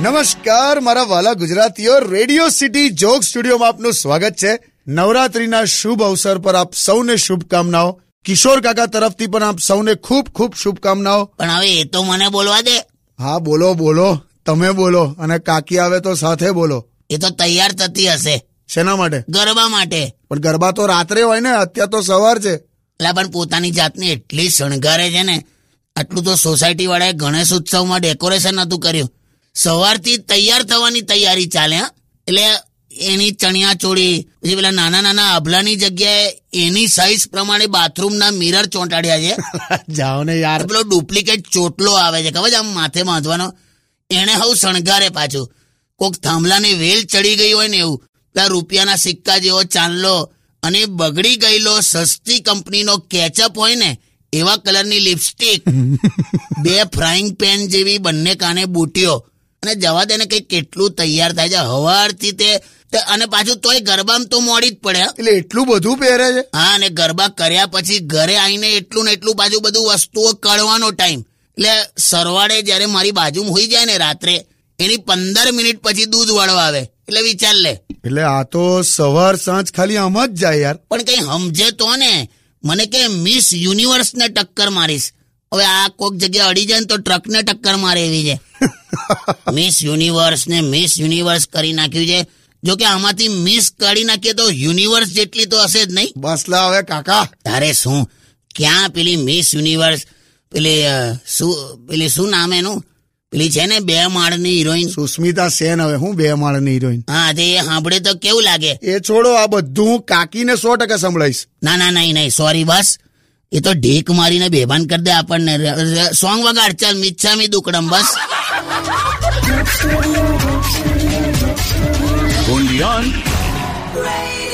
નમસ્કાર મારા વાલા ગુજરાતીઓ. રેડિયો સિટી જોક સ્ટુડિયોમાં આપનું સ્વાગત છે. નવરાત્રીના શુભ અવસર પર આપ સૌને શુભકામનાઓ. કિશોર કાકા તરફથી પણ આપ સૌને ખૂબ ખૂબ શુભકામનાઓ. પણ હવે એ તો મને બોલવા દે. હા બોલો બોલો. તમે બોલો અને કાકી આવે તો સાથે બોલો. એ તો તૈયાર થતી હશે. શેના માટે? ગરબા માટે. પણ ગરબા તો રાત્રે હોય ને અત્યારે તો સવાર છે. એટલે પણ પોતાની જાતને એટલી શણગારે છે ને. આટલું તો સોસાયટી વાળાએ ગણેશ ઉત્સવમાં ડેકોરેશન નતું કર્યું. સવારથી તૈયાર થવાની તૈયારી ચાલે હા. એટલે એની ચણિયા ચોળી પછી પેલા નાના નાના આભલાની જગ્યાએ એની સાઈઝ પ્રમાણે બાથરૂમના મિરર ચોંટાડ્યા છે. જાઓ ને યાર. પેલો ડુપ્લિકેટ ચોટલો આવે છે. ખબર છે? આમ માથે બાંધવાનો. એને હવ શણગારે પાછું. કોક થાંભલાની વેલ ચડી ગઈ હોય ને એવું. પેલા રૂપિયાના સિક્કા જેવો ચાંદલો અને બગડી ગયેલો સસ્તી કંપનીનો કેચઅપ હોય ને એવા કલરની લિપસ્ટિક બે ફ્રાઈંગ પેન જેવી બંને કાને બુટીઓ અને જવા દેને કઈ કેટલું તૈયાર થાય છે. હવારથી તે અને પાછું તોય ગરબામાં તો મોડી જ પડે એટલે એટલું બધું પહેરે છે? હા અને ગરબા કર્યા પછી ઘરે આવીને એટલું ને એટલું બાજુ બધું વસ્તુઓ કળવાનો ટાઈમ. એટલે સરવાળે જ્યારે મારી બાજુમાં હોઈ જાય ને રાત્રે એની પંદર મિનિટ પછી દૂધ વાળવા આવે. એટલે વિચાર લે. એટલે આ તો સવાર સાંજ ખાલી આમ જ જાય યાર. પણ કઈ સમજે તો ને. મને કે મિસ યુનિવર્સ ને ટક્કર મારીશ. હવે આ કોક જગ્યા અડી જાય ને તો ટ્રક ને ટક્કર મારે એવી છે. મિસ યુનિવર્સ ને મિસ યુનિવર્સ કરી નાખ્યું છે. જો કે આમાંથી મિસ કાઢી નાખીએ તો યુનિવર્સ જેટલી તો હશે જ નહીં. બસ લા હવે કાકા. તારે શું? ક્યાં પેલી મિસ યુનિવર્સ પેલી શું પેલી શું નામ એનું? પેલી છે ને બે માળની હિરોઈન? સુસ્મિતા સેન હવે હું બે માળની હિરોઈન. હા તે સાંભળે તો કેવું લાગે? એ છોડો આ બધું હું કાકીને સો ટકા સંભળાઈશ. ના ના નહીં નહીં સોરી બસ. એ તો ઢીક મારીને બેભાન કરી દે આપણને. સોંગ વગાડ ચાલ મિચ્છામી દુકડમ બસ. Only on Radio